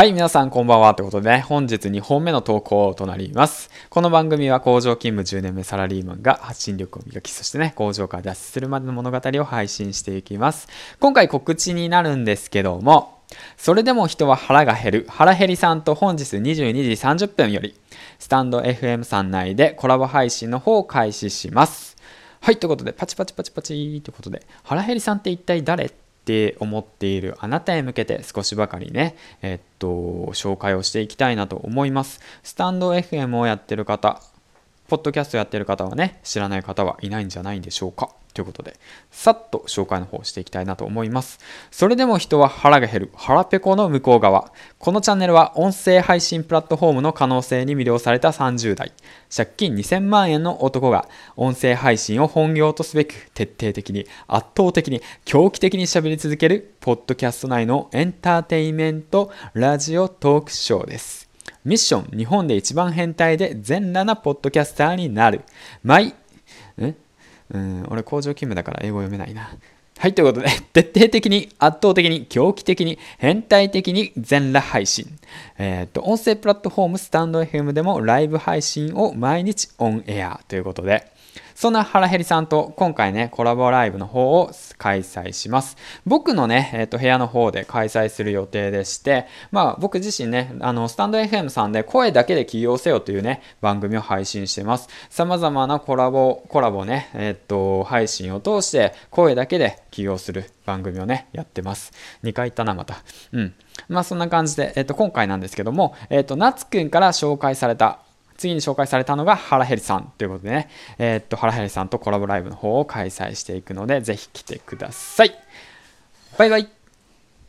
はい、皆さんこんばんは。ということでね、本日2本目の投稿となります。この番組は工場勤務10年目サラリーマンが発信力を磨き、そしてね、工場から脱出するまでの物語を配信していきます。今回告知になるんですけども、それでも人は腹が減る、腹減りさんと本日22時30分より、スタンド FM さん内でコラボ配信の方を開始します。はい、ということで、パチパチパチパチということで、腹減りさんって一体誰？って思っているあなたへ向けて少しばかりね、えっと、紹介をしていきたいなと思います。スタンド FM をやってる方、ポッドキャストやってる方はね、知らない方はいないんじゃないんでしょうか。ということで、さっと紹介の方していきたいなと思います。それでも人は腹が減る、腹ペコの向こう側。このチャンネルは音声配信プラットフォームの可能性に魅了された30代、借金2000万円の男が音声配信を本業とすべく徹底的に、圧倒的に、狂気的に喋り続ける、ポッドキャスト内のエンターテインメントラジオトークショーです。ミッション、日本で一番変態で全裸なポッドキャスターになる。マイ、んうん、俺工場勤務だから英語読めないな。はい、ということで、徹底的に、圧倒的に、狂気的に、変態的に全裸配信。えー、っと、音声プラットフォームスタンド FM でもライブ配信を毎日オンエアということで、そんな原ヘリさんと今回ね、コラボライブの方を開催します。僕のね、えっ、ー、と、部屋の方で開催する予定でして、まあ僕自身ね、あの、スタンド FM さんで声だけで起業せよというね、番組を配信してます。様々なコラボ、コラボね、えっ、ー、と、配信を通して声だけで起業する番組をね、やってます。2回言ったな、また。うん。まあそんな感じで、えっ、ー、と、今回なんですけども、えっ、と、夏くんから紹介された次に紹介されたのが原ヘリさんということでね、えー、っと、原ヘリさんとコラボライブの方を開催していくので、ぜひ来てください。バイバイ。